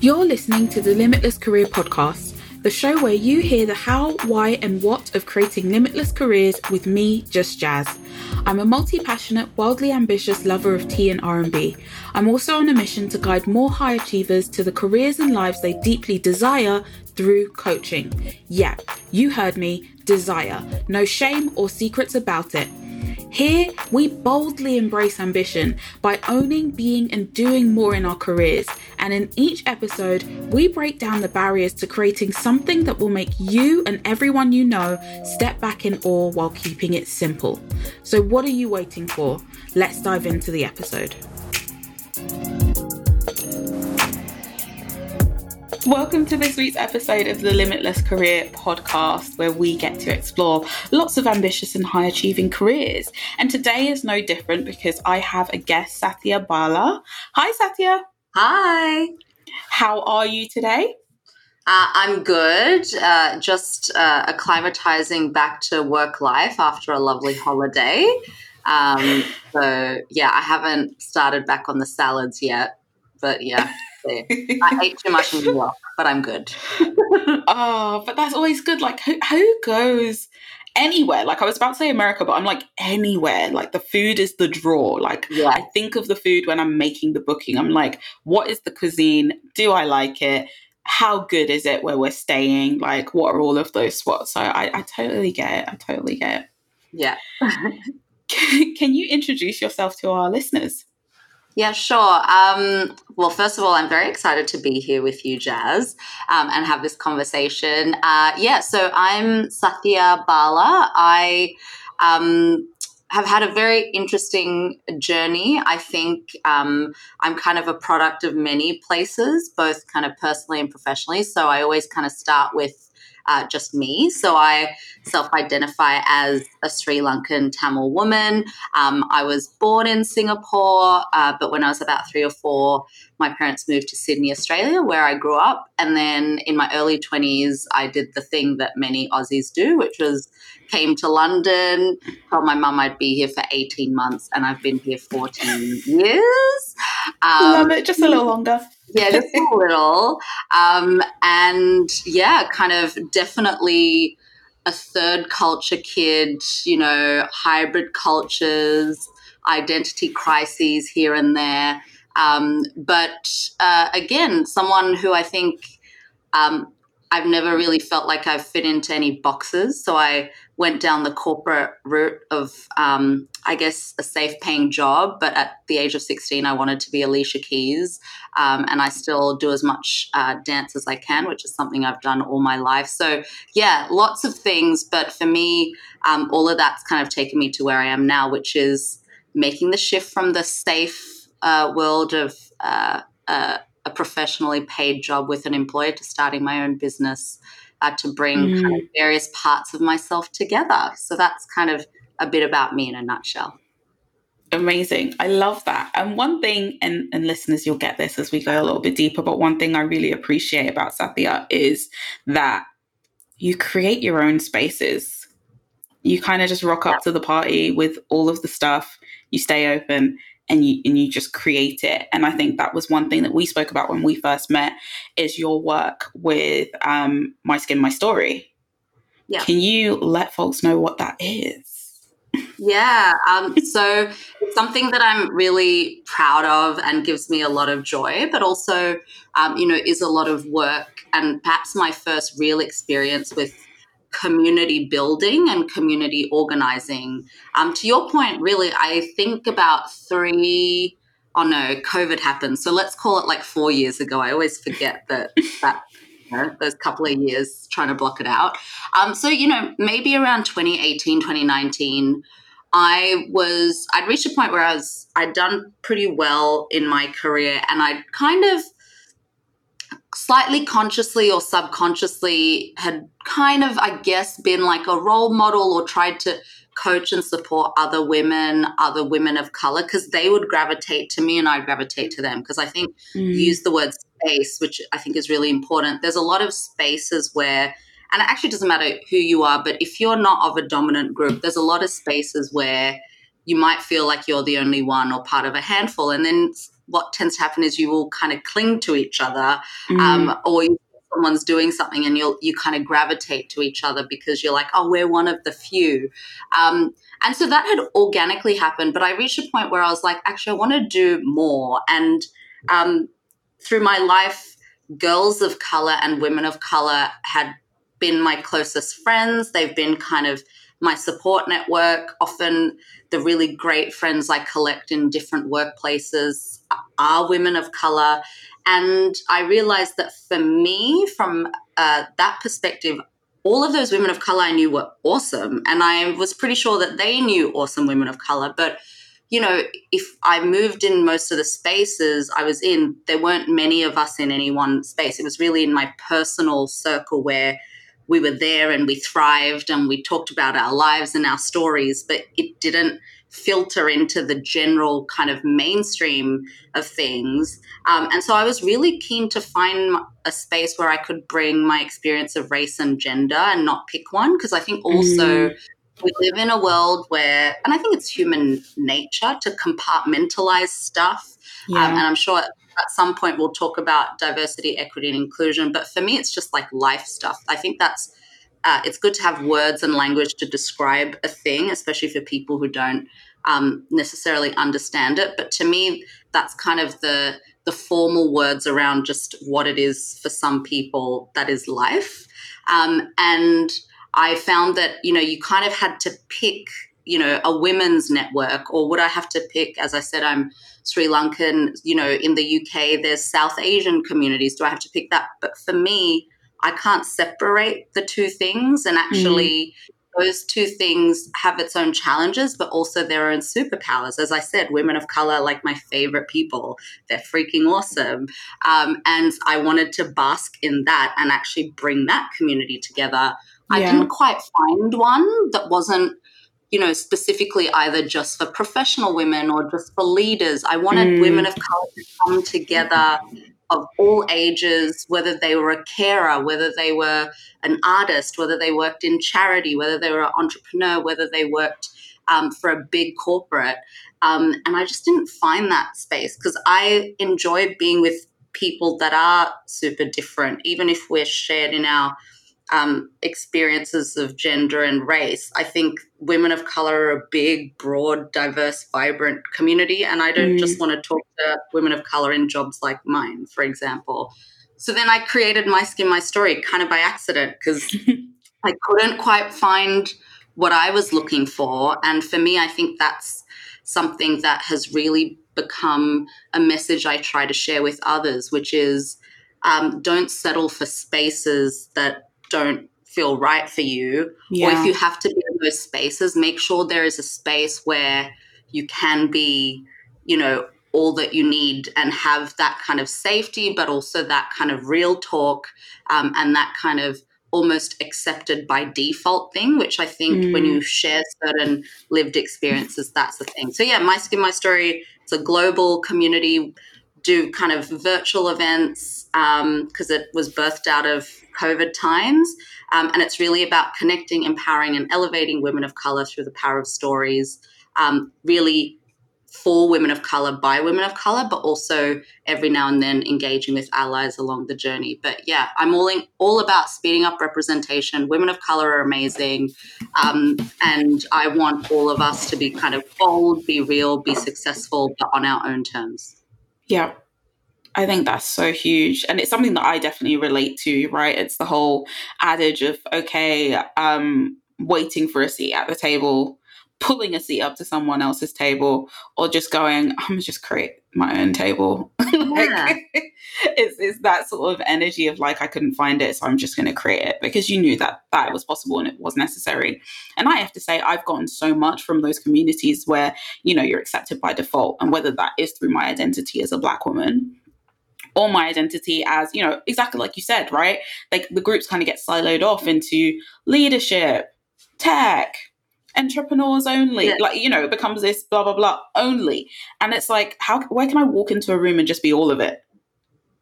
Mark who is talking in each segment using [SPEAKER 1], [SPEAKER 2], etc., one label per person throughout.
[SPEAKER 1] You're listening to the Limitless Career Podcast, the show where you hear the how, why, and what of creating limitless careers with me, Just Jazz. I'm a multi-passionate, wildly ambitious lover of tea and R&B. I'm also on a mission to guide more high achievers to the careers and lives they deeply desire through coaching. Yeah, you heard me, desire. No shame or secrets about it. Here, we boldly embrace ambition by owning, being, and doing more in our careers. And in each episode, we break down the barriers to creating something that will make you and everyone you know step back in awe while keeping it simple. So, what are you waiting for? Let's dive into the episode. Welcome to this week's episode of the Limitless Career podcast, where we get to explore lots of ambitious and high achieving careers. And today is no different because I have a guest, Sathya Bala. Hi, Sathya.
[SPEAKER 2] Hi.
[SPEAKER 1] How are you today?
[SPEAKER 2] Uh, I'm good. Uh, just uh, acclimatizing back to work life after a lovely holiday. Um, so, yeah, I haven't started back on the salads yet, but yeah. I ate too much in New York, but I'm good.
[SPEAKER 1] oh, but that's always good. Like, who, who goes anywhere? Like, I was about to say America, but I'm like, anywhere. Like, the food is the draw. Like, yeah. I think of the food when I'm making the booking. I'm like, what is the cuisine? Do I like it? How good is it where we're staying? Like, what are all of those spots? So I, I totally get it. I totally get it.
[SPEAKER 2] Yeah.
[SPEAKER 1] Can you introduce yourself to our listeners?
[SPEAKER 2] Yeah, sure. Um, well, first of all, I'm very excited to be here with you, Jazz, um, and have this conversation. Uh, yeah, so I'm Sathya Bala. I um, have had a very interesting journey. I think um, I'm kind of a product of many places, both kind of personally and professionally. So I always kind of start with uh, just me. So I self identify as a Sri Lankan Tamil woman. Um, I was born in Singapore, uh, but when I was about three or four, my parents moved to Sydney, Australia, where I grew up. And then in my early 20s, I did the thing that many Aussies do, which was came to London, told my mum I'd be here for 18 months, and I've been here 14 years.
[SPEAKER 1] Um, Love it, just a little longer
[SPEAKER 2] yeah, just a little. Um, and yeah, kind of definitely a third culture kid, you know, hybrid cultures, identity crises here and there. Um, but uh, again, someone who I think um, I've never really felt like I've fit into any boxes. So I went down the corporate route of, um, I guess, a safe paying job. But at the age of 16, I wanted to be Alicia Keys. Um, and I still do as much uh, dance as I can, which is something I've done all my life. So, yeah, lots of things. But for me, um, all of that's kind of taken me to where I am now, which is making the shift from the safe uh, world of uh, uh a professionally paid job with an employer to starting my own business uh, to bring mm. kind of various parts of myself together. So that's kind of a bit about me in a nutshell.
[SPEAKER 1] Amazing. I love that. And one thing, and, and listeners, you'll get this as we go a little bit deeper, but one thing I really appreciate about Sathya is that you create your own spaces. You kind of just rock up to the party with all of the stuff, you stay open, and you and you just create it. And i think that was one thing that we spoke about when we first met is your work with um, my skin my story. Yeah. can you let folks know what that is?
[SPEAKER 2] Yeah um, so it's something that i'm really proud of and gives me a lot of joy but also um, you know is a lot of work. And perhaps my first real experience with community building and community organizing. Um, to your point, really, I think about three. Oh no, COVID happened. So let's call it like four years ago. I always forget that that you know, those couple of years trying to block it out. Um, so you know, maybe around 2018, 2019. I was I'd reached a point where I was I'd done pretty well in my career and I'd kind of slightly consciously or subconsciously had kind of, I guess, been like a role model or tried to coach and support other women, other women of color, because they would gravitate to me and I'd gravitate to them. Because I think mm. use the word space, which I think is really important. There's a lot of spaces where, and it actually doesn't matter who you are, but if you're not of a dominant group, there's a lot of spaces where you might feel like you're the only one or part of a handful. And then what tends to happen is you will kind of cling to each other mm. um, or you, someone's doing something and you'll you kind of gravitate to each other because you're like oh we're one of the few. Um, and so that had organically happened but i reached a point where i was like actually i want to do more. And um, through my life girls of color and women of color had been my closest friends. They've been kind of my support network often the really great friends I collect in different workplaces are women of color. And I realized that for me, from uh, that perspective, all of those women of color I knew were awesome. And I was pretty sure that they knew awesome women of color. But, you know, if I moved in most of the spaces I was in, there weren't many of us in any one space. It was really in my personal circle where we were there and we thrived and we talked about our lives and our stories, but it didn't filter into the general kind of mainstream of things. Um, and so I was really keen to find a space where I could bring my experience of race and gender and not pick one, because I think also. Mm. We live in a world where, and I think it's human nature to compartmentalize stuff. Um, yeah. Um, and I'm sure at some point we'll talk about diversity, equity, and inclusion. But for me, it's just like life stuff. I think that's uh, it's good to have words and language to describe a thing, especially for people who don't um, necessarily understand it. But to me, that's kind of the the formal words around just what it is for some people that is life. Um, and I found that you know you kind of had to pick you know a women's network, or would I have to pick? As I said, I'm Sri Lankan. You know, in the UK, there's South Asian communities. Do I have to pick that? But for me, I can't separate the two things. And actually, mm. those two things have its own challenges, but also their own superpowers. As I said, women of color, like my favorite people, they're freaking awesome. Um, and I wanted to bask in that and actually bring that community together. Yeah. I didn't quite find one that wasn't you know, specifically either just for professional women or just for leaders. I wanted mm. women of color to come together of all ages, whether they were a carer, whether they were an artist, whether they worked in charity, whether they were an entrepreneur, whether they worked um, for a big corporate. Um, and I just didn't find that space because I enjoy being with people that are super different, even if we're shared in our um, experiences of gender and race. I think women of color are a big, broad, diverse, vibrant community. And I don't mm. just want to talk to women of color in jobs like mine, for example. So then I created My Skin, My Story kind of by accident because I couldn't quite find what I was looking for. And for me, I think that's something that has really become a message I try to share with others, which is um, don't settle for spaces that don't feel right for you yeah. or if you have to be in those spaces make sure there is a space where you can be you know all that you need and have that kind of safety but also that kind of real talk um, and that kind of almost accepted by default thing which i think mm. when you share certain lived experiences that's the thing so yeah my skin my story it's a global community do kind of virtual events because um, it was birthed out of COVID times. Um, and it's really about connecting, empowering, and elevating women of color through the power of stories, um, really for women of color by women of color, but also every now and then engaging with allies along the journey. But yeah, I'm all in, all about speeding up representation. Women of color are amazing, um, and I want all of us to be kind of bold, be real, be successful, but on our own terms.
[SPEAKER 1] Yeah, I think that's so huge. And it's something that I definitely relate to, right? It's the whole adage of, okay, um, waiting for a seat at the table, pulling a seat up to someone else's table, or just going, I'm gonna just create my own table. like, it's, it's that sort of energy of like, I couldn't find it, so I'm just gonna create it because you knew that that was possible and it was necessary. And I have to say, I've gotten so much from those communities where, you know, you're accepted by default. And whether that is through my identity as a Black woman or my identity as, you know, exactly like you said, right? Like the groups kind of get siloed off into leadership, tech, entrepreneurs only. Yeah. Like, you know, it becomes this blah, blah, blah only. And it's like, how, where can I walk into a room and just be all of it?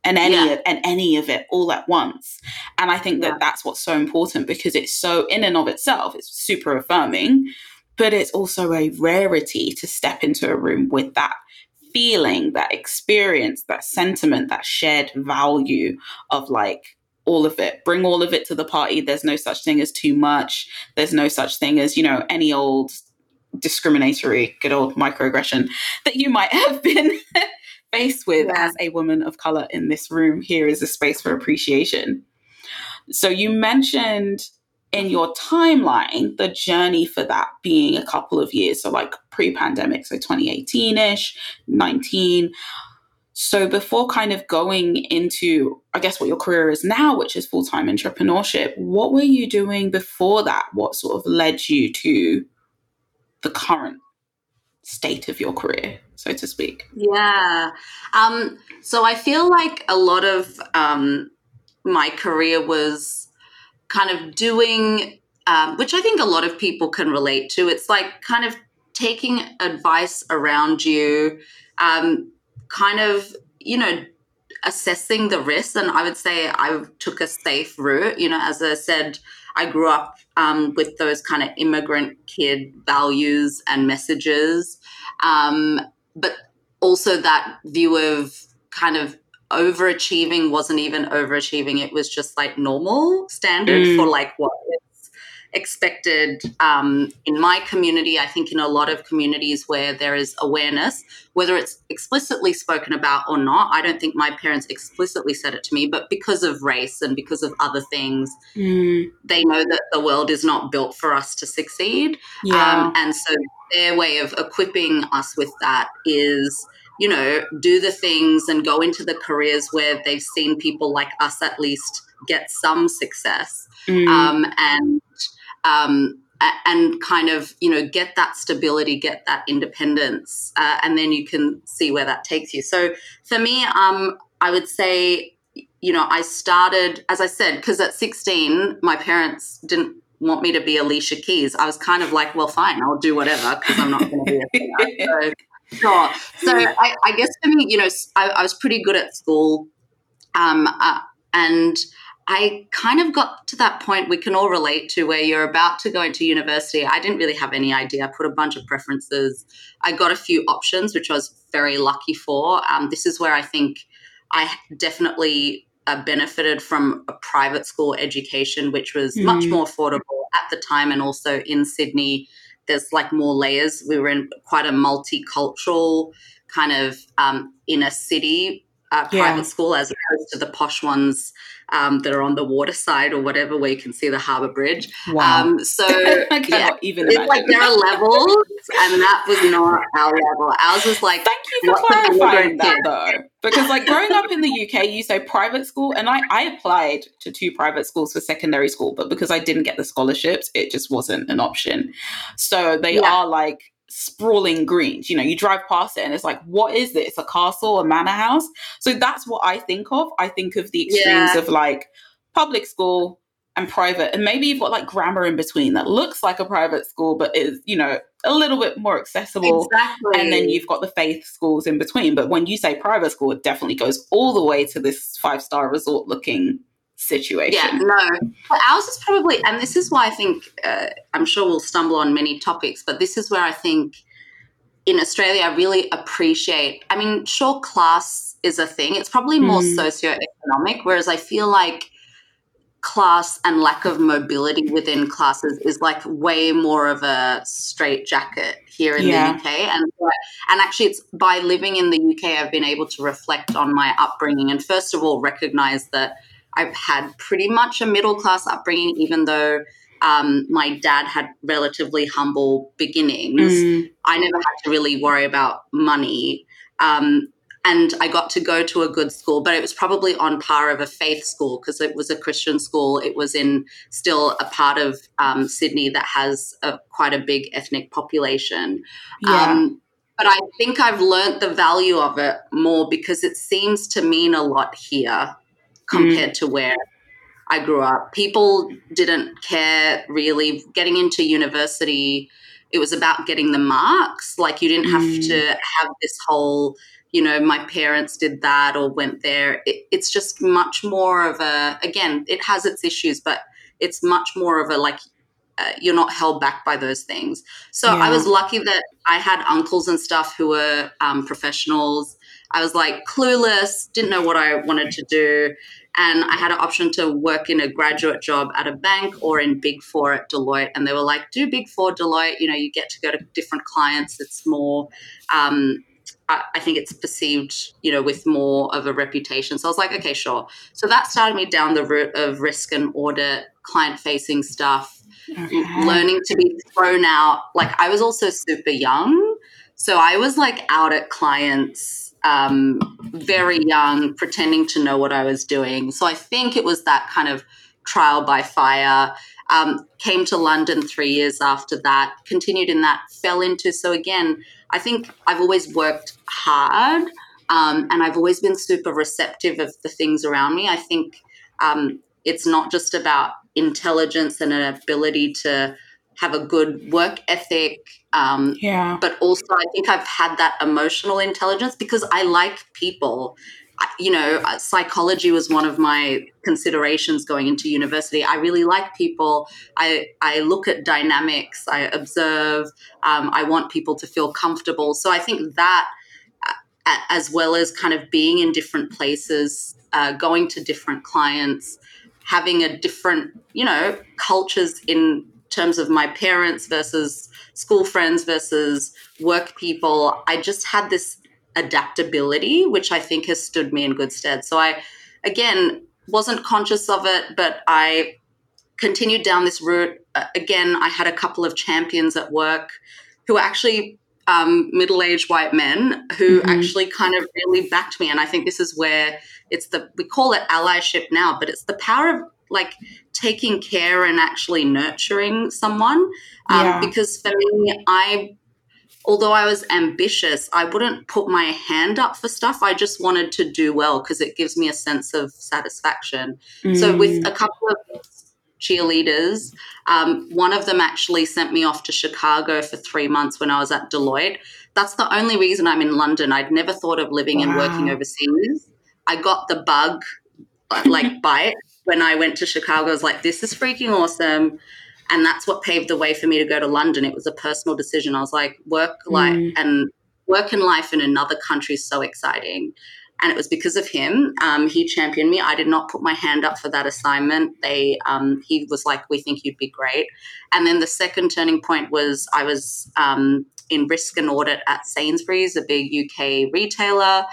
[SPEAKER 1] And any yeah. of, and any of it all at once, and I think that yeah. that's what's so important because it's so in and of itself, it's super affirming, but it's also a rarity to step into a room with that feeling, that experience, that sentiment, that shared value of like all of it. Bring all of it to the party. There's no such thing as too much. There's no such thing as, you know, any old discriminatory, good old microaggression that you might have been faced with yeah. as a woman of color in this room. Here is a space for appreciation. So you mentioned in your timeline the journey for that being a couple of years, so like pre pandemic, so 2018 ish, 19. So before kind of going into, I guess, what your career is now, which is full time entrepreneurship, what were you doing before that? What sort of led you to the current state of your career, so to speak?
[SPEAKER 2] Yeah. Um, so I feel like a lot of um, my career was kind of doing, um, which I think a lot of people can relate to. It's like kind of taking advice around you, um, kind of, you know, assessing the risks. And I would say I took a safe route. You know, as I said, I grew up um, with those kind of immigrant kid values and messages, um, but also that view of kind of overachieving wasn't even overachieving it was just like normal standard mm. for like what expected um, in my community i think in a lot of communities where there is awareness whether it's explicitly spoken about or not i don't think my parents explicitly said it to me but because of race and because of other things mm. they know that the world is not built for us to succeed yeah. um, and so their way of equipping us with that is you know, do the things and go into the careers where they've seen people like us at least get some success mm. um, and um, and kind of you know get that stability, get that independence, uh, and then you can see where that takes you. So for me, um, I would say. You know, I started, as I said, because at 16, my parents didn't want me to be Alicia Keys. I was kind of like, well, fine, I'll do whatever because I'm not going to be a singer. So Sure. So I, I, guess for me, you know, I, I was pretty good at school, um, uh, and I kind of got to that point we can all relate to where you're about to go into university. I didn't really have any idea. I put a bunch of preferences. I got a few options, which I was very lucky for. Um, this is where I think I definitely uh, benefited from a private school education, which was mm. much more affordable at the time and also in Sydney there's like more layers. We were in quite a multicultural kind of um, inner city uh, private yeah. school as opposed to the posh ones um, that are on the water side or whatever, where you can see the harbour bridge. Wow. Um, so yeah, even it's like there are levels, and that was not our level. Ours was like.
[SPEAKER 1] Thank you for clarifying that, though, because like growing up in the UK, you say private school, and I I applied to two private schools for secondary school, but because I didn't get the scholarships, it just wasn't an option. So they yeah. are like sprawling greens. You know, you drive past it and it's like, what is this? A castle, a manor house? So that's what I think of. I think of the extremes yeah. of like public school and private. And maybe you've got like grammar in between that looks like a private school, but is, you know, a little bit more accessible. Exactly. And then you've got the faith schools in between. But when you say private school, it definitely goes all the way to this five star resort looking situation.
[SPEAKER 2] Yeah, no. But ours is probably, and this is why I think, uh, I'm sure we'll stumble on many topics, but this is where I think in Australia, I really appreciate, I mean, sure, class is a thing. It's probably more mm. socioeconomic, whereas I feel like class and lack of mobility within classes is like way more of a straight jacket here in yeah. the UK. And and actually, it's by living in the UK, I've been able to reflect on my upbringing and first of all recognize that I've had pretty much a middle class upbringing, even though um, my dad had relatively humble beginnings. Mm. I never had to really worry about money. Um, and I got to go to a good school, but it was probably on par of a faith school because it was a Christian school. It was in still a part of um, Sydney that has a, quite a big ethnic population. Yeah. Um, but I think I've learned the value of it more because it seems to mean a lot here compared mm. to where I grew up. People didn't care really. Getting into university, it was about getting the marks. Like you didn't have mm. to have this whole, you know, my parents did that or went there. It, it's just much more of a, again, it has its issues, but it's much more of a like, uh, you're not held back by those things. So yeah. I was lucky that I had uncles and stuff who were um, professionals. I was like clueless, didn't know what I wanted to do. And I had an option to work in a graduate job at a bank or in Big Four at Deloitte. And they were like, do Big Four Deloitte. You know, you get to go to different clients. It's more, um, I think it's perceived, you know, with more of a reputation. So I was like, okay, sure. So that started me down the route of risk and audit, client facing stuff, okay. learning to be thrown out. Like I was also super young. So I was like out at clients um, very young, pretending to know what I was doing. So I think it was that kind of trial by fire. Um, came to London three years after that, continued in that, fell into. So again, I think I've always worked hard um, and I've always been super receptive of the things around me. I think um, it's not just about intelligence and an ability to have a good work ethic. Um,
[SPEAKER 1] yeah.
[SPEAKER 2] But also, I think I've had that emotional intelligence because I like people. I, you know, uh, psychology was one of my considerations going into university. I really like people. I I look at dynamics. I observe. Um, I want people to feel comfortable. So I think that, uh, as well as kind of being in different places, uh, going to different clients, having a different, you know, cultures in terms of my parents versus school friends versus work people, I just had this adaptability, which I think has stood me in good stead. So I, again, wasn't conscious of it, but I continued down this route. Uh, again, I had a couple of champions at work who were actually um, middle-aged white men who mm-hmm. actually kind of really backed me. And I think this is where it's the we call it allyship now, but it's the power of like taking care and actually nurturing someone. Um, yeah. Because for me, I, although I was ambitious, I wouldn't put my hand up for stuff. I just wanted to do well because it gives me a sense of satisfaction. Mm. So with a couple of cheerleaders. Um, one of them actually sent me off to Chicago for three months when I was at Deloitte. That's the only reason I'm in London. I'd never thought of living wow. and working overseas. I got the bug, like bite, when I went to Chicago, I was like, this is freaking awesome. And that's what paved the way for me to go to London. It was a personal decision. I was like, work life mm. and work and life in another country is so exciting. And it was because of him. Um, he championed me. I did not put my hand up for that assignment. They, um, he was like, "We think you'd be great." And then the second turning point was I was um, in risk and audit at Sainsbury's, a big UK retailer,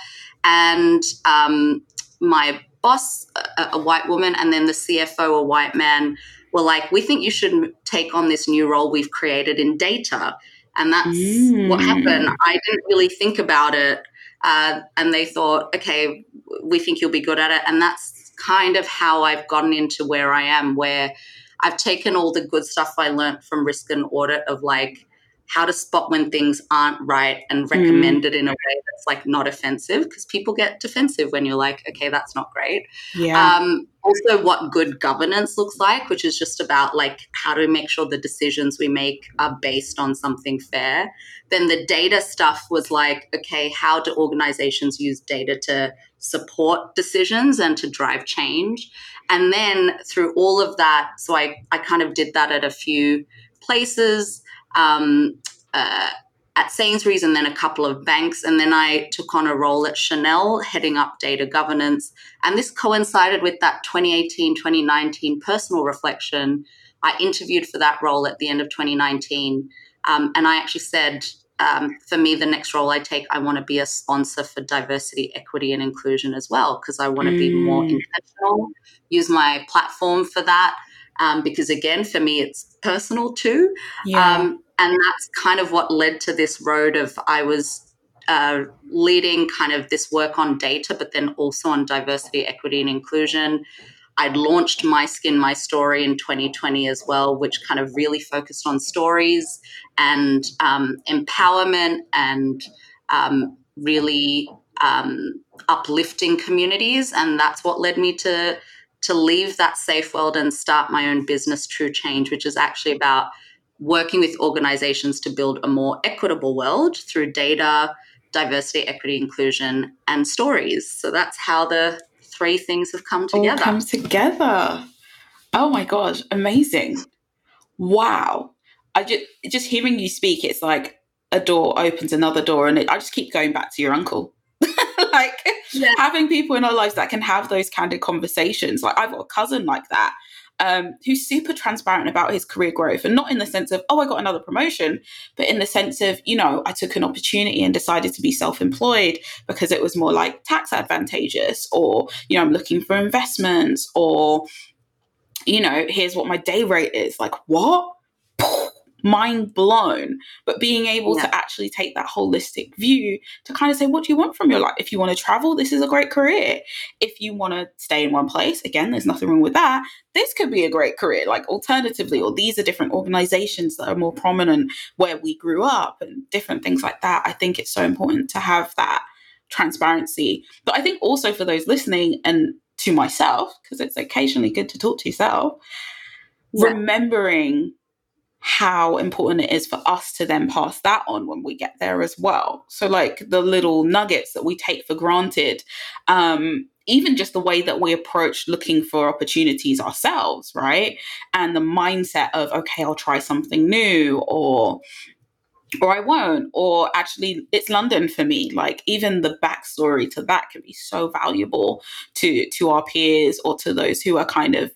[SPEAKER 2] and um, my boss, a, a white woman, and then the CFO, a white man, were like, we think you should take on this new role we've created in data. And that's mm. what happened. I didn't really think about it. Uh, and they thought, okay, we think you'll be good at it. And that's kind of how I've gotten into where I am, where I've taken all the good stuff I learned from risk and audit of like, how to spot when things aren't right and hmm. recommend mm. it in a way that's like not offensive because people get defensive when you're like okay that's not great
[SPEAKER 1] yeah
[SPEAKER 2] um, also what good governance looks like which is just about like how to make sure the decisions we make are based on something fair then the data stuff was like okay how do organizations use data to support decisions and to drive change and then through all of that so i, I kind of did that at a few places um, uh, at Sainsbury's and then a couple of banks. And then I took on a role at Chanel, heading up data governance. And this coincided with that 2018 2019 personal reflection. I interviewed for that role at the end of 2019. Um, and I actually said, um, for me, the next role I take, I want to be a sponsor for diversity, equity, and inclusion as well, because I want to mm. be more mm. intentional, use my platform for that. Um, because again, for me, it's personal too.
[SPEAKER 1] Yeah. Um,
[SPEAKER 2] and that's kind of what led to this road of I was uh, leading kind of this work on data, but then also on diversity, equity, and inclusion. I'd launched My Skin, My Story in 2020 as well, which kind of really focused on stories and um, empowerment and um, really um, uplifting communities. And that's what led me to to leave that safe world and start my own business, True Change, which is actually about working with organizations to build a more equitable world through data, diversity, equity, inclusion, and stories. So that's how the three things have come together.
[SPEAKER 1] All come together. Oh my gosh, amazing. wow. I just just hearing you speak, it's like a door opens another door, and it, I just keep going back to your uncle. like yeah. having people in our lives that can have those candid conversations. Like I've got a cousin like that um, who's super transparent about his career growth and not in the sense of, oh, I got another promotion, but in the sense of, you know, I took an opportunity and decided to be self employed because it was more like tax advantageous, or, you know, I'm looking for investments, or, you know, here's what my day rate is. Like, what? mind blown. But being able yeah. to actually take that holistic view to kind of say, what do you want from your life? If you want to travel, this is a great career. If you want to stay in one place, again, there's nothing wrong with that. This could be a great career. Like, alternatively, or these are different organizations that are more prominent where we grew up and different things like that. I think it's so important to have that transparency. But I think also for those listening and to myself, because it's occasionally good to talk to yourself, yeah. remembering how important it is for us to then pass that on when we get there as well. So, like the little nuggets that we take for granted, um, even just the way that we approach looking for opportunities ourselves, right? And the mindset of, okay, I'll try something new or or I won't, or actually it's London for me. Like even the backstory to that can be so valuable to to our peers or to those who are kind of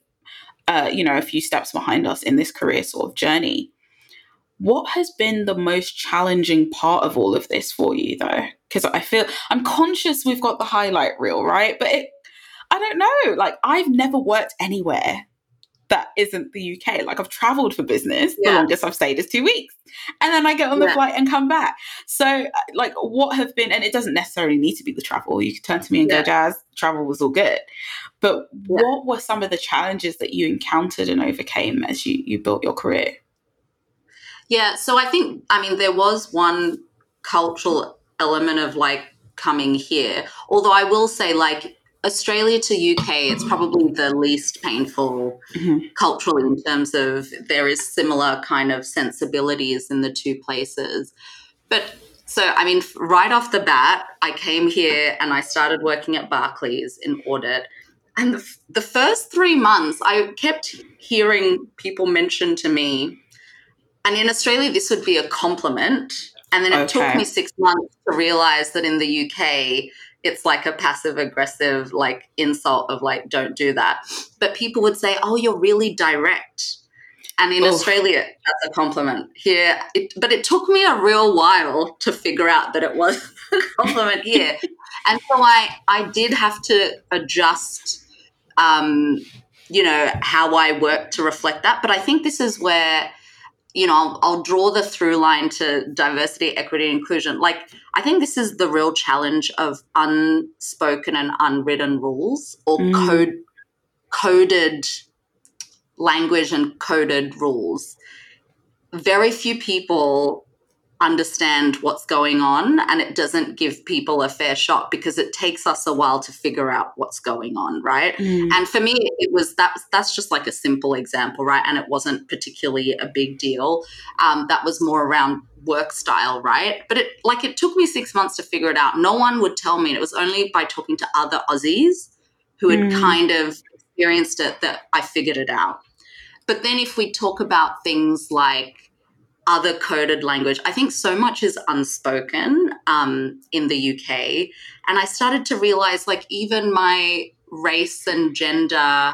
[SPEAKER 1] uh, you know, a few steps behind us in this career sort of journey. What has been the most challenging part of all of this for you, though? Because I feel I'm conscious we've got the highlight reel, right? But it, I don't know. Like, I've never worked anywhere that isn't the UK. Like, I've traveled for business. Yeah. The longest I've stayed is two weeks. And then I get on the yeah. flight and come back. So, uh, like, what have been, and it doesn't necessarily need to be the travel. You could turn to me and yeah. go, Jazz, travel was all good. But what were some of the challenges that you encountered and overcame as you, you built your career?
[SPEAKER 2] Yeah, so I think, I mean, there was one cultural element of like coming here. Although I will say, like, Australia to UK, it's probably the least painful mm-hmm. culturally in terms of there is similar kind of sensibilities in the two places. But so, I mean, right off the bat, I came here and I started working at Barclays in audit. And the, the first three months, I kept hearing people mention to me, and in Australia, this would be a compliment. And then it okay. took me six months to realize that in the UK, it's like a passive aggressive like insult of like don't do that but people would say oh you're really direct and in Oof. australia that's a compliment here it, but it took me a real while to figure out that it was a compliment here and so i i did have to adjust um, you know, how I work to reflect that. But I think this is where, you know, I'll, I'll draw the through line to diversity, equity, inclusion. Like, I think this is the real challenge of unspoken and unwritten rules or mm. code coded language and coded rules. Very few people understand what's going on and it doesn't give people a fair shot because it takes us a while to figure out what's going on right? Mm. and for me it was that that's just like a simple example right? And it wasn't particularly a big deal. Um, that was more around work style right? But it like it took me six months to figure it out. No one would tell me and it was only by talking to other aussies who had mm. kind of experienced it that i figured it out. But then if we talk about things like other coded language. I think so much is unspoken um, in the UK. And I started to realize, like, even my race and gender,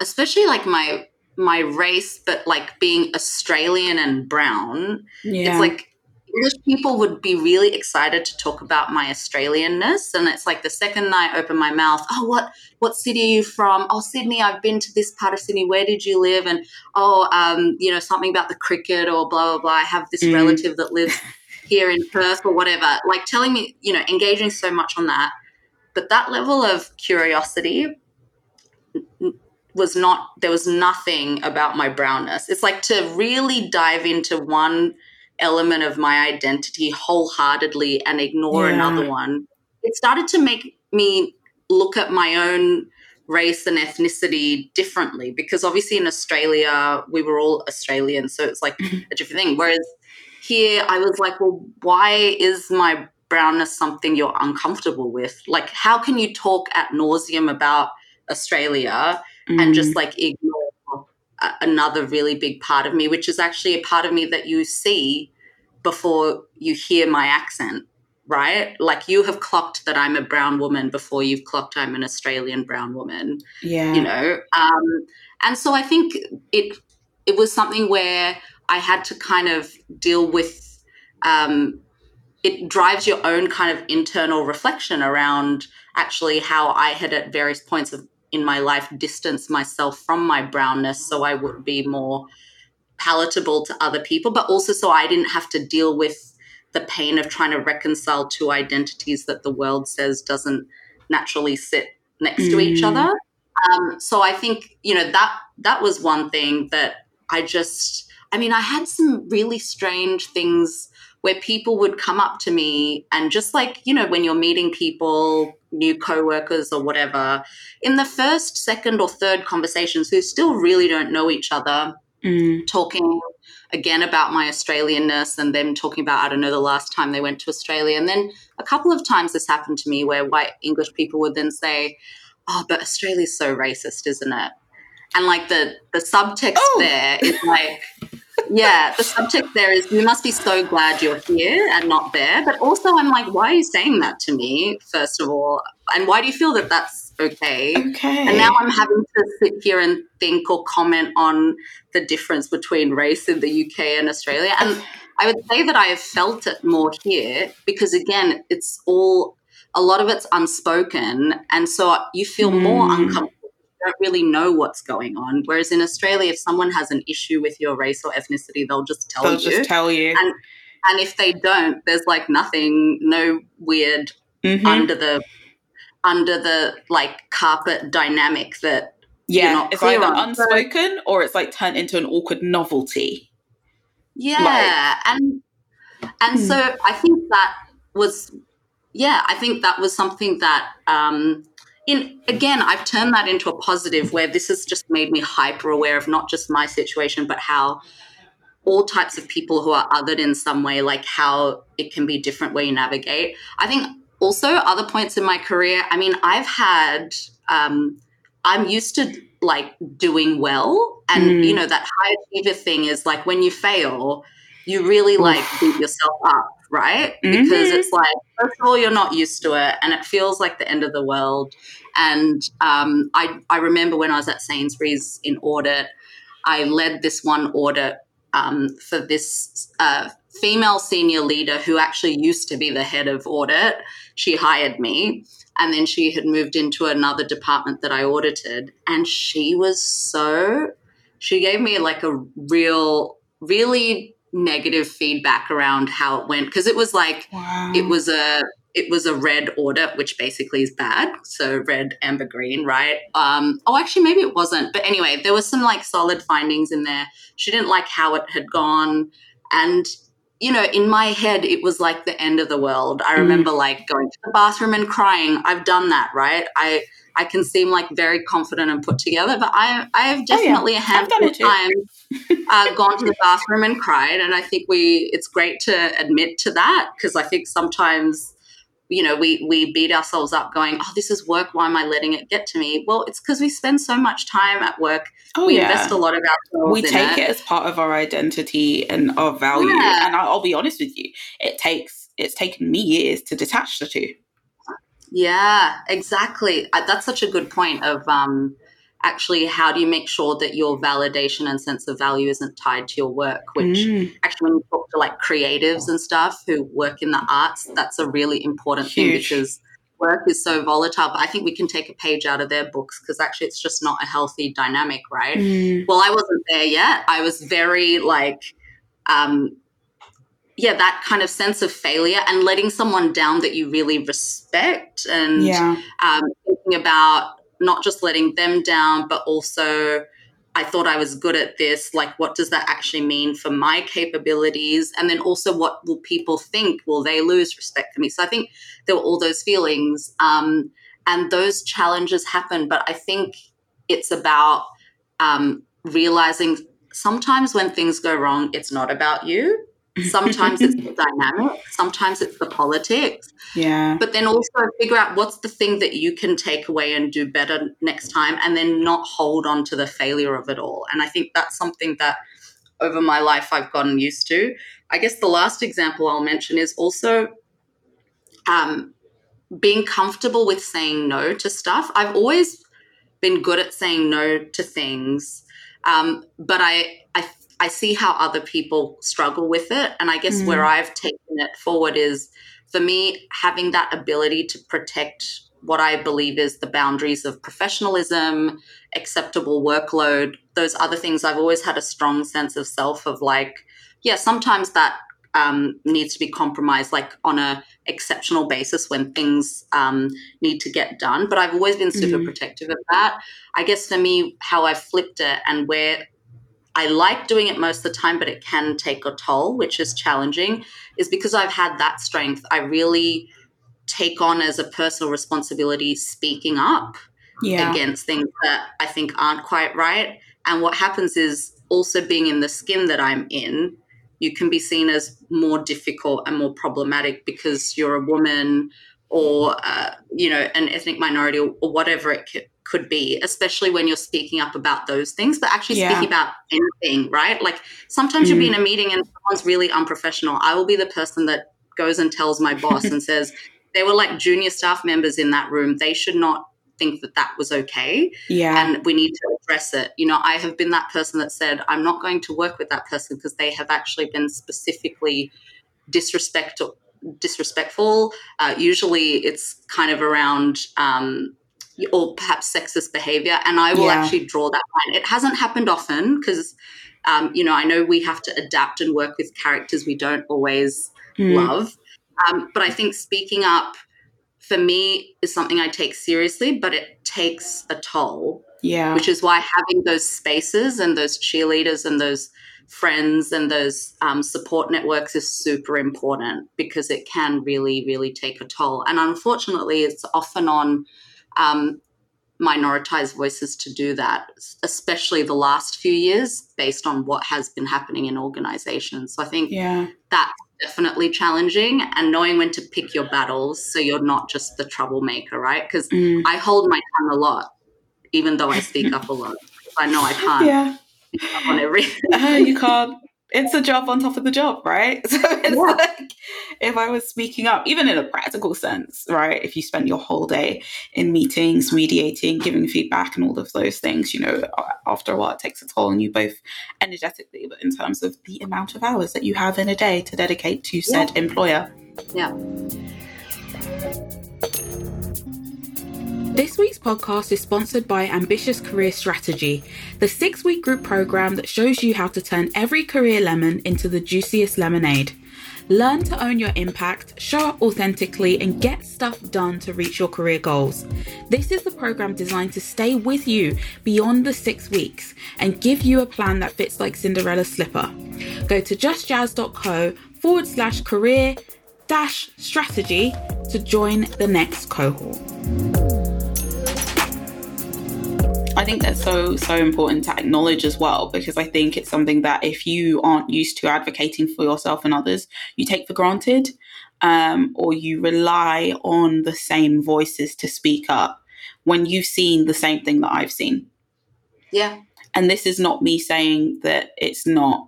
[SPEAKER 2] especially like my my race, but like being Australian and brown, yeah. it's like English people would be really excited to talk about my Australianness. And it's like the second I open my mouth, oh, what what city are you from? Oh, Sydney. I've been to this part of Sydney. Where did you live? And oh, um, you know, something about the cricket or blah blah blah. I have this mm. relative that lives here in Perth or whatever. Like telling me, you know, engaging so much on that. But that level of curiosity was not there was nothing about my brownness. It's like to really dive into one element of my identity wholeheartedly and ignore yeah. another one, it started to make me look at my own race and ethnicity differently because obviously in Australia we were all Australian so it's like mm-hmm. a different thing whereas here I was like well why is my brownness something you're uncomfortable with like how can you talk at nauseum about Australia mm. and just like ignore another really big part of me, which is actually a part of me that you see before you hear my accent, right? Like you have clocked that I'm a brown woman before you've clocked I'm an Australian brown woman.
[SPEAKER 1] Yeah.
[SPEAKER 2] You know? Um, and so I think it it was something where I had to kind of deal with um, it drives your own kind of internal reflection around actually how I had at various points of in my life distance myself from my brownness so I would be more palatable to other people, but also so I didn't have to deal with the pain of trying to reconcile two identities that the world says doesn't naturally sit next mm. to each mm. other. Um, so I think you know that that was one thing that I just. I mean, I had some really strange things where people would come up to me and just like you know when you're meeting people new coworkers or whatever in the first second or third conversations who still really don't know each other mm. talking again about my Australianness and them talking about, I don't know, the last time they went to Australia. And then a couple of times this happened to me where white English people would then say, Oh, but Australia's so racist, isn't it? And like the the subtext oh. there is like yeah, the subject there is you must be so glad you're here and not there. But also, I'm like, why are you saying that to me, first of all? And why do you feel that that's okay?
[SPEAKER 1] Okay.
[SPEAKER 2] And now I'm having to sit here and think or comment on the difference between race in the UK and Australia. And I would say that I have felt it more here because, again, it's all a lot of it's unspoken. And so you feel mm. more uncomfortable don't really know what's going on. Whereas in Australia, if someone has an issue with your race or ethnicity, they'll just tell
[SPEAKER 1] they'll
[SPEAKER 2] you.
[SPEAKER 1] They'll just tell you.
[SPEAKER 2] And, and if they don't, there's like nothing, no weird mm-hmm. under the under the like carpet dynamic that
[SPEAKER 1] yeah, it's either on. unspoken or it's like turned into an awkward novelty.
[SPEAKER 2] Yeah, like, and and hmm. so I think that was yeah, I think that was something that um, in again i've turned that into a positive where this has just made me hyper aware of not just my situation but how all types of people who are othered in some way like how it can be different where you navigate. I think also other points in my career i mean i've had um, i'm used to like doing well and mm. you know that high achiever thing is like when you fail you really like beat yourself up right? Mm-hmm. Because it's like, first of all, you're not used to it and it feels like the end of the world. And um, I, I remember when I was at Sainsbury's in audit, I led this one audit um, for this uh, female senior leader who actually used to be the head of audit. She hired me and then she had moved into another department that I audited. And she was so, she gave me like a real, really negative feedback around how it went because it was like wow. it was a it was a red audit which basically is bad so red amber green right um oh actually maybe it wasn't but anyway there was some like solid findings in there she didn't like how it had gone and you know in my head it was like the end of the world i mm. remember mm. like going to the bathroom and crying i've done that right i I can seem like very confident and put together, but I I have definitely oh, yeah. a handful of times uh, gone to the bathroom and cried, and I think we it's great to admit to that because I think sometimes you know we we beat ourselves up going oh this is work why am i letting it get to me well it's because we spend so much time at work oh, we yeah. invest a lot of ourselves
[SPEAKER 1] we take it. it. as part of our identity and our value yeah. and I'll, I'll be honest with you it takes it's taken me years to detach the two
[SPEAKER 2] yeah, exactly. That's such a good point of um, actually how do you make sure that your validation and sense of value isn't tied to your work, which mm. actually when you talk to like creatives and stuff who work in the arts, that's a really important Huge. thing because work is so volatile. But I think we can take a page out of their books because actually it's just not a healthy dynamic, right? Mm. Well, I wasn't there yet. I was very like um, yeah, that kind of sense of failure and letting someone down that you really respect and
[SPEAKER 1] yeah.
[SPEAKER 2] um, thinking about not just letting them down, but also I thought I was good at this. Like, what does that actually mean for my capabilities? And then also, what will people think? Will they lose respect for me? So I think there were all those feelings. Um, and those challenges happen. But I think it's about um, realizing sometimes when things go wrong, it's not about you Sometimes it's the dynamic, sometimes it's the politics.
[SPEAKER 1] Yeah.
[SPEAKER 2] But then also figure out what's the thing that you can take away and do better next time and then not hold on to the failure of it all. And I think that's something that over my life I've gotten used to. I guess the last example I'll mention is also um, being comfortable with saying no to stuff. I've always been good at saying no to things, um, but I, I I see how other people struggle with it, and I guess mm. where I've taken it forward is for me having that ability to protect what I believe is the boundaries of professionalism, acceptable workload, those other things. I've always had a strong sense of self of like, yeah, sometimes that um, needs to be compromised, like on a exceptional basis when things um, need to get done. But I've always been super mm. protective of that. I guess for me, how I've flipped it and where I like doing it most of the time, but it can take a toll, which is challenging, is because I've had that strength. I really take on as a personal responsibility speaking up yeah. against things that I think aren't quite right. And what happens is also being in the skin that I'm in, you can be seen as more difficult and more problematic because you're a woman or uh, you know an ethnic minority or, or whatever it c- could be especially when you're speaking up about those things but actually yeah. speaking about anything right like sometimes mm. you'll be in a meeting and someone's really unprofessional i will be the person that goes and tells my boss and says they were like junior staff members in that room they should not think that that was okay.
[SPEAKER 1] Yeah.
[SPEAKER 2] And we need to address it. You know, I have been that person that said, I'm not going to work with that person because they have actually been specifically disrespectful. Disrespectful. Uh, usually, it's kind of around um, or perhaps sexist behavior, and I will yeah. actually draw that line. It hasn't happened often because, um, you know, I know we have to adapt and work with characters we don't always mm. love. Um, but I think speaking up for me is something I take seriously, but it takes a toll.
[SPEAKER 1] Yeah.
[SPEAKER 2] Which is why having those spaces and those cheerleaders and those friends and those um, support networks is super important because it can really, really take a toll. And unfortunately, it's often on um, minoritized voices to do that, especially the last few years, based on what has been happening in organizations. So I think
[SPEAKER 1] yeah.
[SPEAKER 2] that's definitely challenging and knowing when to pick your battles so you're not just the troublemaker, right? Because mm. I hold my tongue a lot, even though I speak up a lot. I know I can't.
[SPEAKER 1] Yeah.
[SPEAKER 2] On everything.
[SPEAKER 1] uh, you can't it's a job on top of the job, right? So it's yeah. like if I was speaking up, even in a practical sense, right? If you spent your whole day in meetings, mediating, giving feedback, and all of those things, you know, after a while it takes a toll on you both energetically, but in terms of the amount of hours that you have in a day to dedicate to said yeah. employer.
[SPEAKER 2] Yeah.
[SPEAKER 1] This week's podcast is sponsored by Ambitious Career Strategy, the six week group program that shows you how to turn every career lemon into the juiciest lemonade. Learn to own your impact, show up authentically, and get stuff done to reach your career goals. This is the program designed to stay with you beyond the six weeks and give you a plan that fits like Cinderella's slipper. Go to justjazz.co forward slash career dash strategy to join the next cohort. I think that's so, so important to acknowledge as well, because I think it's something that if you aren't used to advocating for yourself and others, you take for granted, um, or you rely on the same voices to speak up when you've seen the same thing that I've seen.
[SPEAKER 2] Yeah.
[SPEAKER 1] And this is not me saying that it's not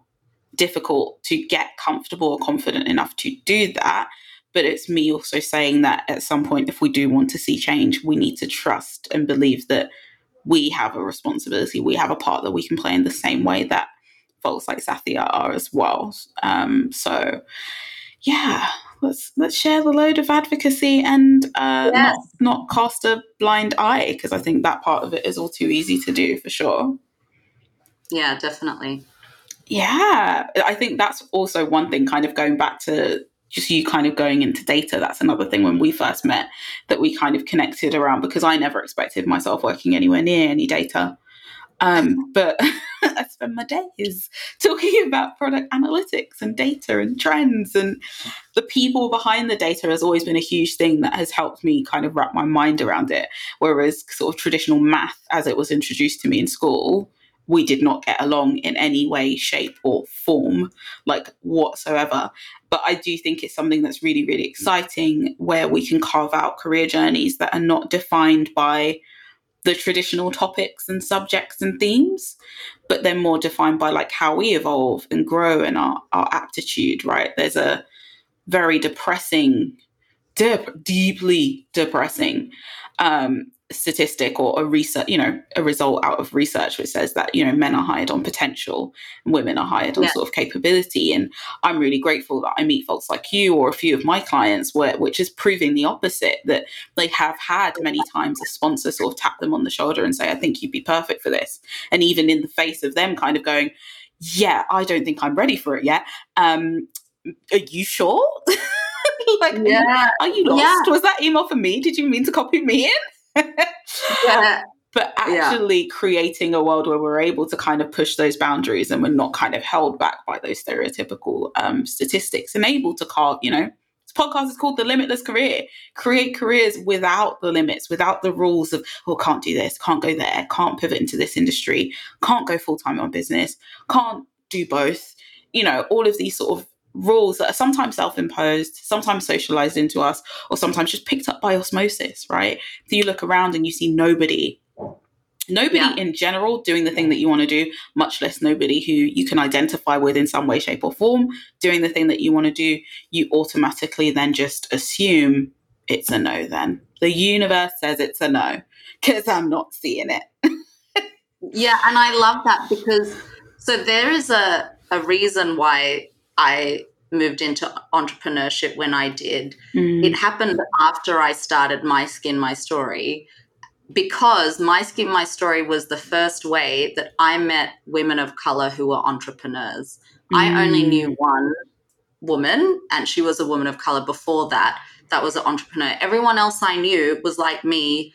[SPEAKER 1] difficult to get comfortable or confident enough to do that. But it's me also saying that at some point, if we do want to see change, we need to trust and believe that we have a responsibility. We have a part that we can play in the same way that folks like Sathya are as well. Um, so, yeah, let's let's share the load of advocacy and uh, yes. not not cast a blind eye because I think that part of it is all too easy to do for sure.
[SPEAKER 2] Yeah, definitely.
[SPEAKER 1] Yeah, I think that's also one thing. Kind of going back to just you kind of going into data. That's another thing when we first met that we kind of connected around because I never expected myself working anywhere near any data. Um, but I spend my days talking about product analytics and data and trends, and the people behind the data has always been a huge thing that has helped me kind of wrap my mind around it. Whereas, sort of traditional math, as it was introduced to me in school, we did not get along in any way, shape, or form, like whatsoever. But I do think it's something that's really, really exciting where we can carve out career journeys that are not defined by the traditional topics and subjects and themes, but they're more defined by like how we evolve and grow and our, our aptitude, right? There's a very depressing, dep- deeply depressing um, statistic or a research, you know, a result out of research which says that, you know, men are hired on potential and women are hired on yeah. sort of capability. And I'm really grateful that I meet folks like you or a few of my clients where which is proving the opposite, that they have had many times a sponsor sort of tap them on the shoulder and say, I think you'd be perfect for this. And even in the face of them kind of going, Yeah, I don't think I'm ready for it yet. Um, are you sure? like, yeah. are you lost? Yeah. Was that email for me? Did you mean to copy me in? Yeah. But actually yeah. creating a world where we're able to kind of push those boundaries and we're not kind of held back by those stereotypical um, statistics and able to carve, you know, this podcast is called The Limitless Career. Create careers without the limits, without the rules of, oh, can't do this, can't go there, can't pivot into this industry, can't go full time on business, can't do both. You know, all of these sort of rules that are sometimes self-imposed sometimes socialized into us or sometimes just picked up by osmosis right? So you look around and you see nobody. Nobody yeah. in general doing the thing that you want to do much less nobody who you can identify with in some way shape or form doing the thing that you want to do. You automatically then just assume it's a no then. The universe says it's a no because i'm not seeing it.
[SPEAKER 2] Yeah and i love that because so there is a a reason why I moved into entrepreneurship when I did. Mm. It happened after I started My Skin, My Story because My Skin, My Story was the first way that I met women of color who were entrepreneurs. Mm. I only knew mm. one woman, and she was a woman of color before that. That was an entrepreneur. Everyone else I knew was like me,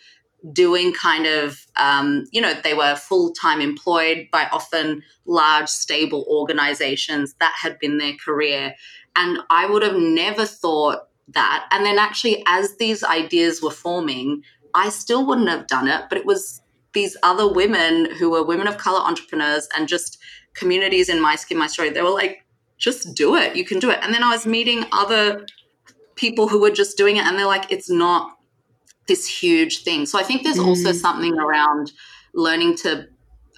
[SPEAKER 2] doing kind of, um, you know, they were full time employed by often large, stable organizations. That had been their career. And I would have never thought that. And then actually, as these ideas were forming, I still wouldn't have done it, but it was these other women who were women of color entrepreneurs and just communities in my skin, my story. They were like, just do it. You can do it. And then I was meeting other people who were just doing it and they're like, it's not this huge thing. So I think there's mm. also something around learning to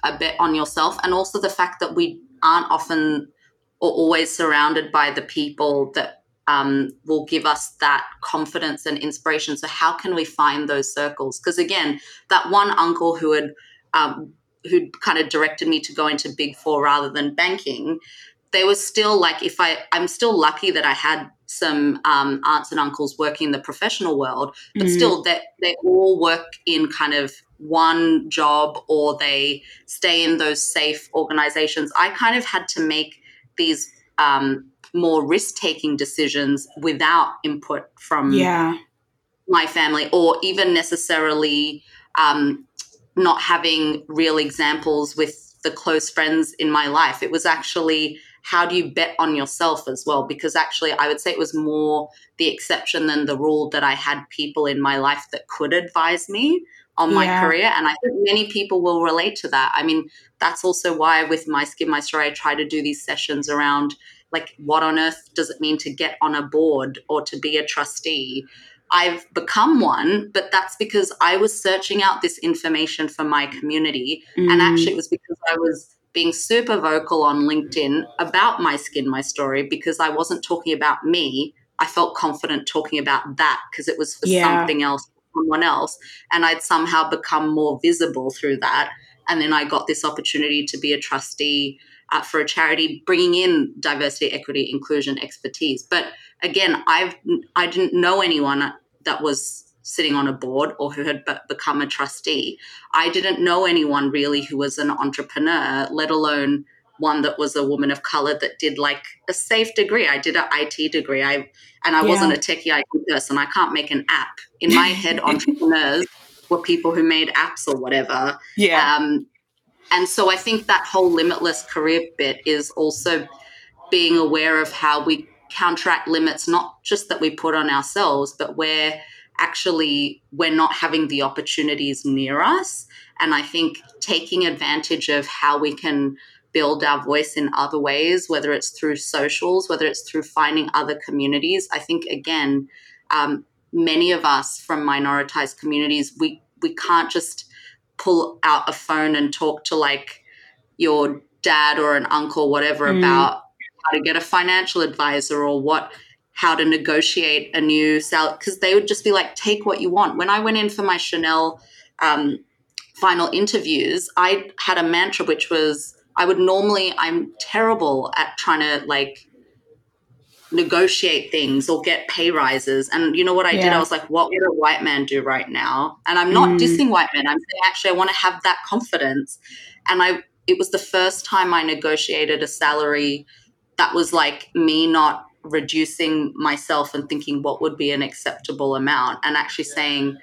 [SPEAKER 2] uh, bet on yourself and also the fact that we aren't often or always surrounded by the people that um, will give us that confidence and inspiration. So how can we find those circles? Because again, that one uncle who had um, who kind of directed me to go into Big Four rather than banking, they were still like, if I, I'm still lucky that I had some um, aunts and uncles working in the professional world, but mm. still they, they all work in kind of one job or they stay in those safe organizations. I kind of had to make these um, more risk taking decisions without input from
[SPEAKER 1] yeah.
[SPEAKER 2] my family or even necessarily um, not having real examples with the close friends in my life. It was actually how do you bet on yourself as well? Because actually, I would say it was more the exception than the rule that I had people in my life that could advise me on my yeah. career. And I think many people will relate to that. I mean, that's also why with My Skin, My Story, I try to do these sessions around like, what on earth does it mean to get on a board or to be a trustee? I've become one, but that's because I was searching out this information for my community. Mm. And actually, it was because I was being super vocal on LinkedIn about my skin, my story, because I wasn't talking about me. I felt confident talking about that because it was for yeah. something else, someone else. And I'd somehow become more visible through that. And then I got this opportunity to be a trustee uh, for a charity, bringing in diversity, equity, inclusion expertise. But again, I've I didn't know anyone that was sitting on a board or who had become a trustee. I didn't know anyone really who was an entrepreneur, let alone one that was a woman of color that did like a safe degree. I did an IT degree. I and I yeah. wasn't a techie IT person. I can't make an app. In my head, entrepreneurs were people who made apps or whatever.
[SPEAKER 1] Yeah. Um,
[SPEAKER 2] and so I think that whole limitless career bit is also being aware of how we counteract limits, not just that we put on ourselves, but where actually we're not having the opportunities near us. And I think taking advantage of how we can build our voice in other ways, whether it's through socials, whether it's through finding other communities. I think, again, um, many of us from minoritized communities, we, we can't just pull out a phone and talk to like your dad or an uncle, whatever, mm. about how to get a financial advisor or what how to negotiate a new salary because they would just be like take what you want when i went in for my chanel um, final interviews i had a mantra which was I would normally, I'm terrible at trying to like negotiate things or get pay rises. And you know what I yeah. did? I was like, what would a white man do right now? And I'm not mm. dissing white men. I'm saying actually I want to have that confidence. And I it was the first time I negotiated a salary that was like me not reducing myself and thinking what would be an acceptable amount and actually saying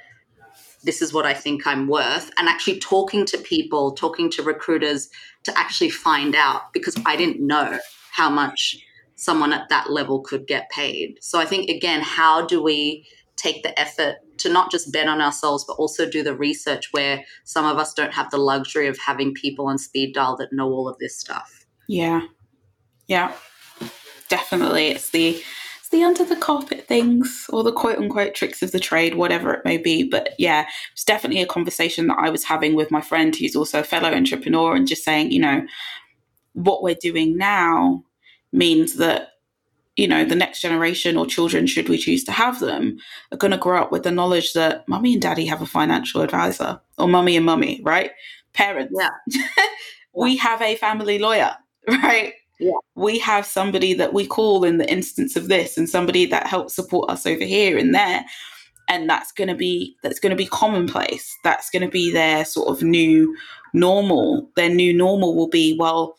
[SPEAKER 2] this is what I think I'm worth and actually talking to people, talking to recruiters to actually find out because I didn't know how much someone at that level could get paid. So I think, again, how do we take the effort to not just bet on ourselves, but also do the research where some of us don't have the luxury of having people on speed dial that know all of this stuff?
[SPEAKER 1] Yeah. Yeah. Definitely. It's the it's the under the carpet things or the quote unquote tricks of the trade, whatever it may be. But yeah, it's definitely a conversation that I was having with my friend who's also a fellow entrepreneur and just saying, you know, what we're doing now means that you know the next generation or children should we choose to have them are going to grow up with the knowledge that mummy and daddy have a financial advisor or mummy and mummy right parents
[SPEAKER 2] yeah.
[SPEAKER 1] we have a family lawyer right
[SPEAKER 2] yeah.
[SPEAKER 1] we have somebody that we call in the instance of this and somebody that helps support us over here and there. And that's going to be that's going to be commonplace. That's going to be their sort of new normal. Their new normal will be well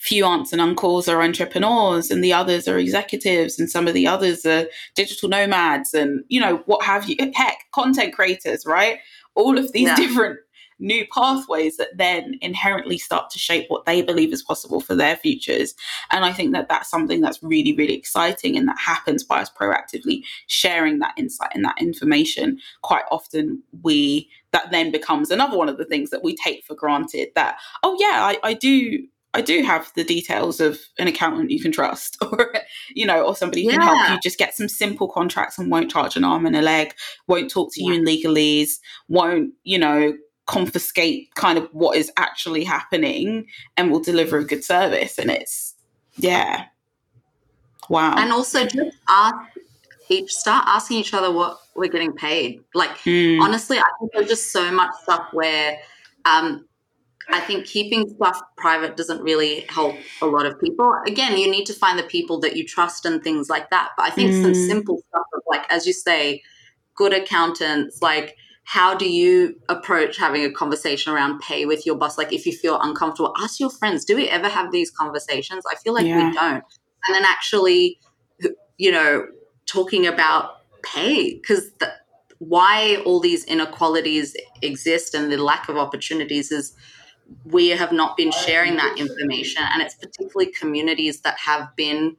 [SPEAKER 1] few aunts and uncles are entrepreneurs and the others are executives and some of the others are digital nomads and you know what have you. Heck content creators right? All of these yeah. different new pathways that then inherently start to shape what they believe is possible for their futures. And I think that that's something that's really, really exciting. And that happens by us proactively sharing that insight and that information. Quite often, we that then becomes another one of the things that we take for granted that, oh, yeah, I, I do I do have the details of an accountant you can trust, or you know, or somebody yeah. can help you just get some simple contracts and won't charge an arm and a leg, won't talk to yeah. you in legalese, won't you know confiscate kind of what is actually happening and will deliver a good service. And it's, yeah. Wow.
[SPEAKER 2] And also just ask each, start asking each other what we're getting paid. Like, mm. honestly, I think there's just so much stuff where, um, I think keeping stuff private doesn't really help a lot of people. Again, you need to find the people that you trust and things like that. But I think mm. some simple stuff of like, as you say, good accountants, like how do you approach having a conversation around pay with your boss? Like, if you feel uncomfortable, ask your friends, do we ever have these conversations? I feel like yeah. we don't. And then actually, you know, talking about pay, because why all these inequalities exist and the lack of opportunities is we have not been sharing that information. And it's particularly communities that have been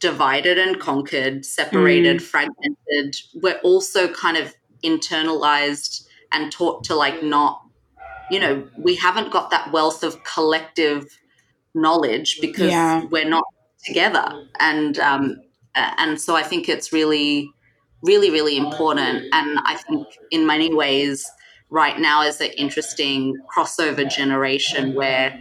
[SPEAKER 2] divided and conquered, separated, mm. fragmented. We're also kind of internalized and taught to like not you know we haven't got that wealth of collective knowledge because yeah. we're not together and um and so i think it's really really really important and i think in many ways right now is an interesting crossover generation where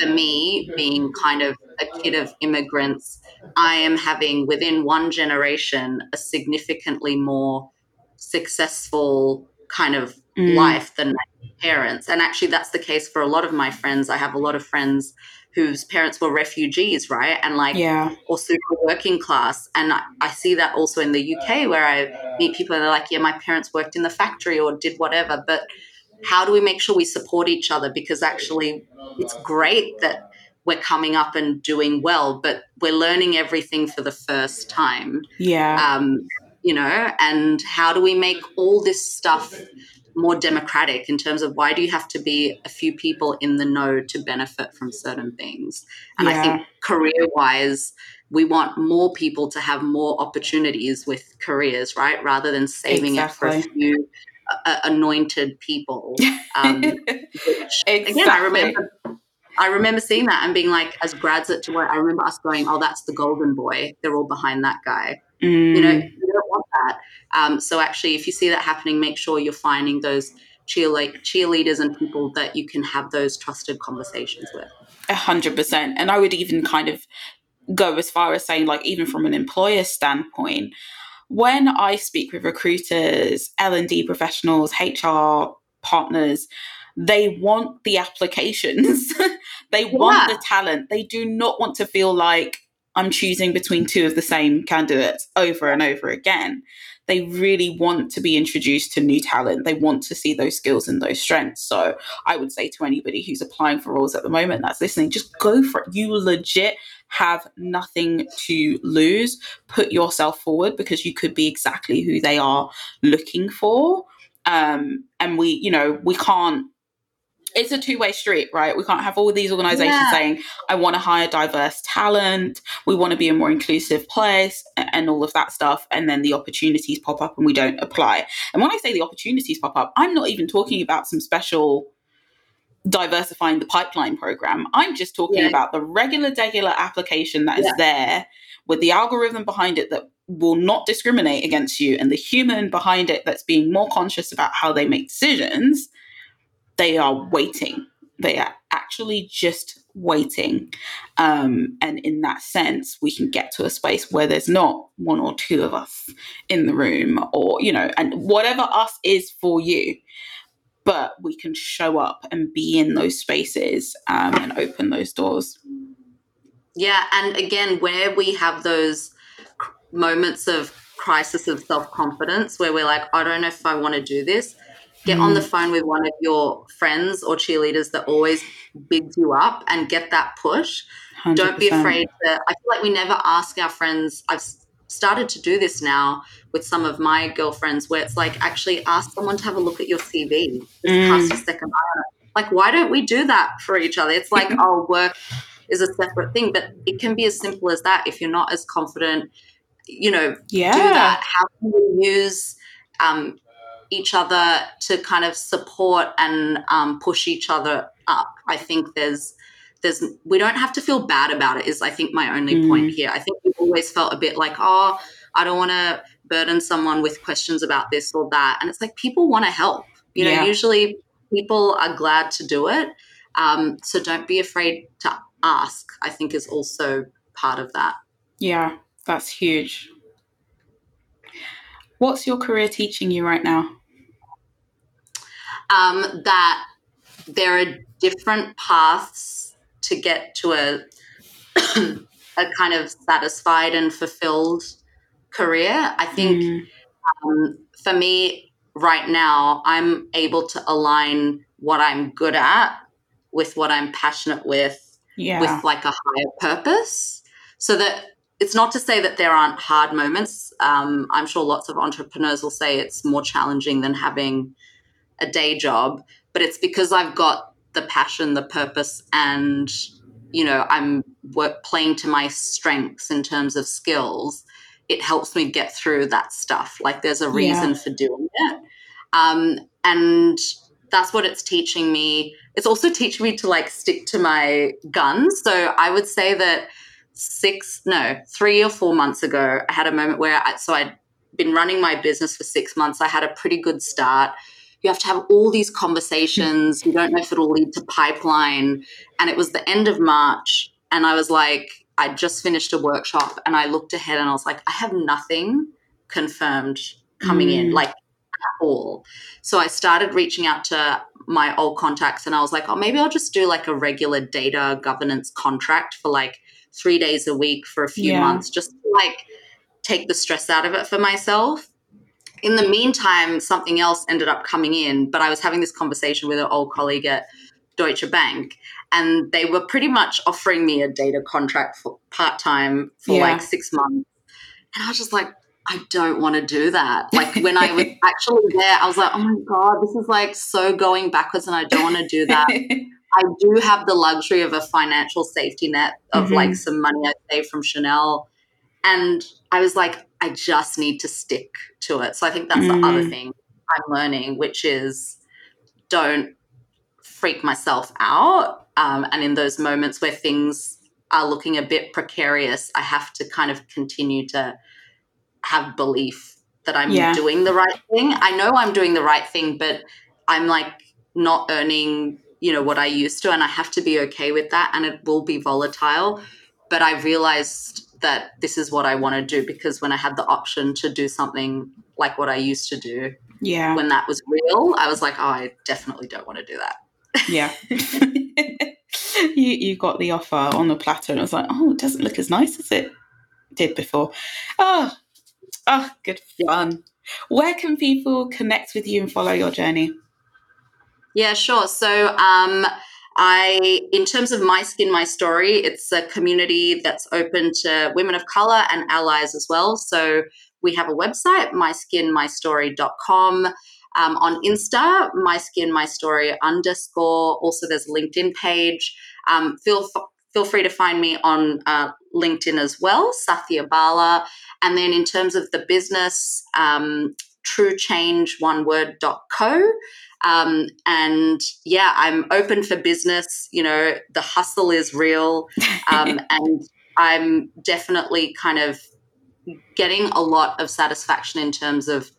[SPEAKER 2] for me being kind of a kid of immigrants i am having within one generation a significantly more successful kind of mm. life than my parents. And actually, that's the case for a lot of my friends. I have a lot of friends whose parents were refugees, right? And like,
[SPEAKER 1] yeah,
[SPEAKER 2] or super working class. And I, I, see that also in the UK where I meet people and they're like, yeah, my parents worked in the factory or did whatever. But how do we make sure we support each other? Because actually, it's great that we're coming up and doing well, but we're learning everything for the first time.
[SPEAKER 1] Yeah.
[SPEAKER 2] Um, you know, and how do we make all this stuff more democratic in terms of why do you have to be a few people in the know to benefit from certain things? And yeah. I think career wise, we want more people to have more opportunities with careers, right? Rather than saving exactly. it for a few uh, anointed people. Um, which, exactly. Again, I remember. I remember seeing that and being like, as grads at Deloitte, I remember us going, "Oh, that's the golden boy. They're all behind that guy." Mm. You know, you don't want that. Um, so actually, if you see that happening, make sure you're finding those cheerleaders and people that you can have those trusted conversations with.
[SPEAKER 1] A hundred percent. And I would even kind of go as far as saying, like, even from an employer standpoint, when I speak with recruiters, L and D professionals, HR partners, they want the applications. they yeah. want the talent. They do not want to feel like I'm choosing between two of the same candidates over and over again. They really want to be introduced to new talent. They want to see those skills and those strengths. So I would say to anybody who's applying for roles at the moment that's listening, just go for it. You legit have nothing to lose. Put yourself forward because you could be exactly who they are looking for. Um, and we, you know, we can't it's a two-way street right we can't have all these organizations yeah. saying i want to hire diverse talent we want to be a more inclusive place and all of that stuff and then the opportunities pop up and we don't apply and when i say the opportunities pop up i'm not even talking about some special diversifying the pipeline program i'm just talking yeah. about the regular regular application that is yeah. there with the algorithm behind it that will not discriminate against you and the human behind it that's being more conscious about how they make decisions they are waiting. They are actually just waiting. Um, and in that sense, we can get to a space where there's not one or two of us in the room, or, you know, and whatever us is for you. But we can show up and be in those spaces um, and open those doors.
[SPEAKER 2] Yeah. And again, where we have those moments of crisis of self confidence where we're like, I don't know if I want to do this get mm. on the mm. phone with one of your friends or cheerleaders that always bigs you up and get that push. do not be afraid to. I feel like we never ask our friends. I've started to do this now with some of my girlfriends where it's like actually ask someone to have a look at your CV. Just mm. cast a second eye Like, why don't we do that for each other? It's like, oh, work is a separate thing, but it can be as simple as that. If you're not as confident, you know, yeah. do that. How can you use um, each other to kind of support and um, push each other up. I think there's there's we don't have to feel bad about it. Is I think my only mm. point here. I think we always felt a bit like oh I don't want to burden someone with questions about this or that, and it's like people want to help. You know, yeah. usually people are glad to do it. Um, so don't be afraid to ask. I think is also part of that.
[SPEAKER 1] Yeah, that's huge. What's your career teaching you right now?
[SPEAKER 2] Um, that there are different paths to get to a a kind of satisfied and fulfilled career. I think mm. um, for me right now, I'm able to align what I'm good at with what I'm passionate with, yeah. with like a higher purpose, so that it's not to say that there aren't hard moments. Um, I'm sure lots of entrepreneurs will say it's more challenging than having a day job, but it's because I've got the passion, the purpose, and you know I'm work playing to my strengths in terms of skills. It helps me get through that stuff. Like there's a reason yeah. for doing it, um, and that's what it's teaching me. It's also teaching me to like stick to my guns. So I would say that six, no, three or four months ago, I had a moment where I, so I'd been running my business for six months. I had a pretty good start you have to have all these conversations. You don't know if it'll lead to pipeline. And it was the end of March. And I was like, I just finished a workshop and I looked ahead and I was like, I have nothing confirmed coming mm. in, like at all. So I started reaching out to my old contacts and I was like, oh, maybe I'll just do like a regular data governance contract for like three days a week for a few yeah. months, just to like take the stress out of it for myself in the meantime, something else ended up coming in, but I was having this conversation with an old colleague at Deutsche Bank, and they were pretty much offering me a data contract for part time for yeah. like six months. And I was just like, I don't want to do that. Like when I was actually there, I was like, oh my God, this is like so going backwards and I don't want to do that. I do have the luxury of a financial safety net of mm-hmm. like some money I saved from Chanel. And I was like, I just need to stick to it. So I think that's mm. the other mm. thing I'm learning, which is don't freak myself out. Um, and in those moments where things are looking a bit precarious, I have to kind of continue to have belief that I'm yeah. doing the right thing. I know I'm doing the right thing, but I'm like not earning, you know, what I used to, and I have to be okay with that. And it will be volatile. But I realized that this is what I want to do because when I had the option to do something like what I used to do,
[SPEAKER 1] yeah,
[SPEAKER 2] when that was real, I was like, oh, I definitely don't want to do that.
[SPEAKER 1] Yeah. you you got the offer on the platter, and I was like, oh, it doesn't look as nice as it did before. Oh, oh, good fun. Where can people connect with you and follow your journey?
[SPEAKER 2] Yeah, sure. So, um, I, in terms of My Skin, My Story, it's a community that's open to women of color and allies as well. So we have a website, myskinmystory.com. Um, on Insta, my skin, my story underscore. Also, there's a LinkedIn page. Um, feel feel free to find me on uh, LinkedIn as well, Sathya Bala. And then in terms of the business, um, truechangeoneword.co. Um, and yeah, I'm open for business. You know, the hustle is real. Um, and I'm definitely kind of getting a lot of satisfaction in terms of,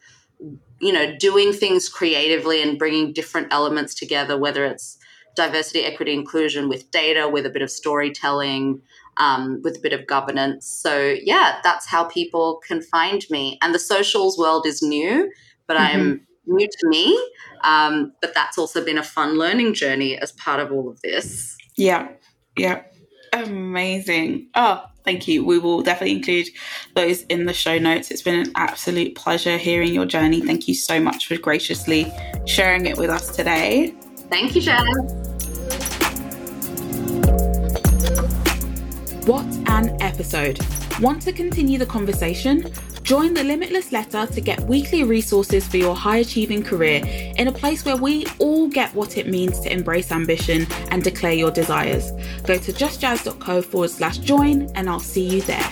[SPEAKER 2] you know, doing things creatively and bringing different elements together, whether it's diversity, equity, inclusion with data, with a bit of storytelling, um, with a bit of governance. So, yeah, that's how people can find me. And the socials world is new, but mm-hmm. I'm new to me. Um, but that's also been a fun learning journey as part of all of this.
[SPEAKER 1] Yeah, yeah. Amazing. Oh, thank you. We will definitely include those in the show notes. It's been an absolute pleasure hearing your journey. Thank you so much for graciously sharing it with us today.
[SPEAKER 2] Thank you, Jazz.
[SPEAKER 1] What an episode! Want to continue the conversation? Join the Limitless Letter to get weekly resources for your high achieving career in a place where we all get what it means to embrace ambition and declare your desires. Go to justjazz.co forward slash join, and I'll see you there.